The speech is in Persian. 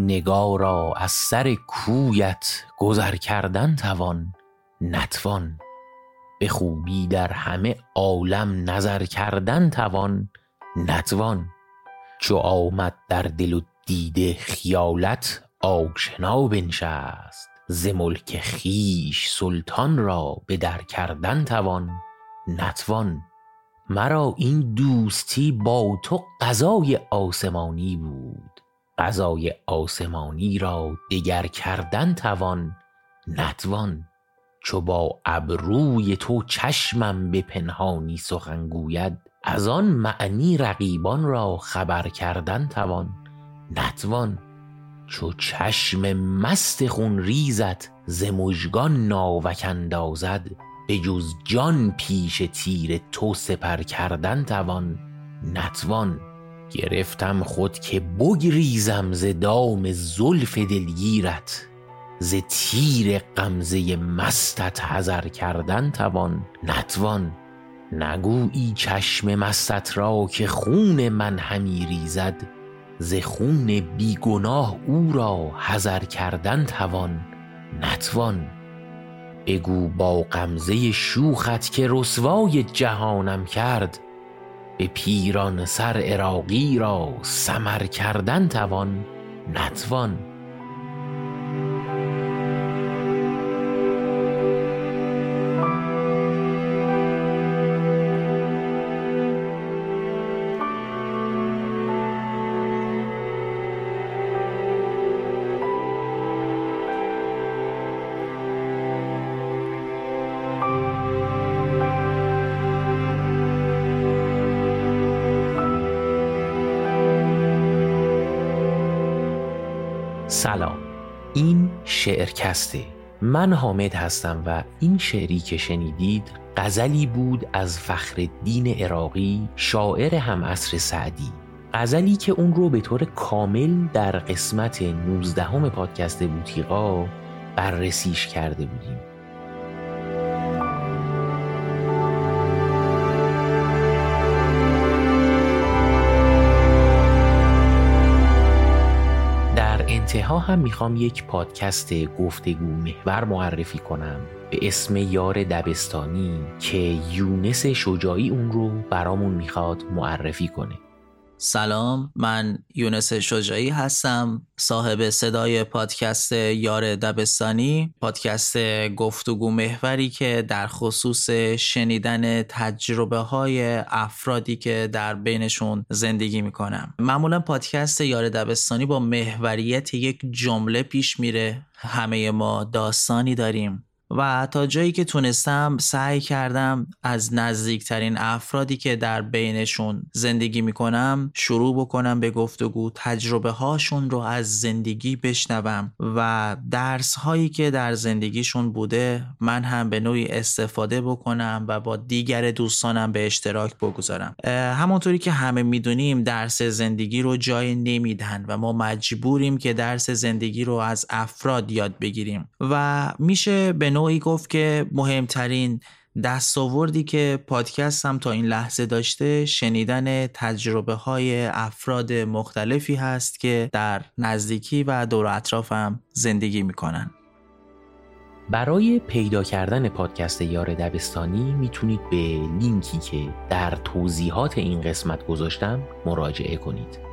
نگارا از سر کویت گذر کردن توان نتوان. به خوبی در همه عالم نظر کردن توان نتوان. چو آمد در دل و دیده خیالت آشنا بنشست. ز ملک خویش سلطان را به در کردن توان نتوان. مرا این دوستی با تو قضای آسمانی بود. قضای آسمانی را دگر کردن توان نتوان. چو با ابروی تو چشمم به پنهانی سخن گوید از آن معنی رقیبان را خبر کردن توان نتوان. چو چشم مست خون ریزت ز مژگان ناوک اندازد به جز جان پیش تیر تو سپر کردن توان نتوان. گرفتم خود که بگریزم ز دام زلف دلگیرت ز تیر غمزه مستت حذر کردن توان نتوان. نگویی چشم مستت را که خون من همی ریزد ز خون بی گناه او را حذر کردن توان نتوان. بگو با غمزه شوخت که رسوای جهانم کرد به پیران سر عراقی را سمر کردن توان نتوان. سلام. این شعرکسته. من حامد هستم و این شعری که شنیدید غزلی بود از فخرالدین عراقی شاعر هم عصر سعدی. غزلی که اون رو به طور کامل در قسمت 19 همه پادکست بوتیقا بررسیش کرده بودیم. انتها هم می‌خوام یک پادکست گفتگو محور معرفی کنم به اسم یار دبستانی که یونس شجاعی اون رو برامون می‌خواد معرفی کنه. سلام من یونس شجاعی هستم صاحب صدای پادکست یار دبستانی پادکست گفتگو محوری که در خصوص شنیدن تجربه های افرادی که در بینشون زندگی می‌کنم. معمولا پادکست یار دبستانی با محوریت یک جمله پیش میره. همه ما داستانی داریم. و تا جایی که تونستم سعی کردم از نزدیکترین افرادی که در بینشون زندگی می‌کنم شروع بکنم به گفتگو تجربه هاشون رو از زندگی بشنوم و درس هایی که در زندگیشون بوده من هم به نوعی استفاده بکنم و با دیگر دوستانم به اشتراک بگذارم. همونطوری که همه می‌دونیم درس زندگی رو جای نمیدن و ما مجبوریم که درس زندگی رو از افراد یاد بگیریم و میشه به نوعی گفت که مهمترین دستاوردی که پادکست هم تا این لحظه داشته شنیدن تجربه های افراد مختلفی هست که در نزدیکی و دور اطرافم زندگی می‌کنن. برای پیدا کردن پادکست یار دبستانی می‌تونید به لینکی که در توضیحات این قسمت گذاشتم مراجعه کنید.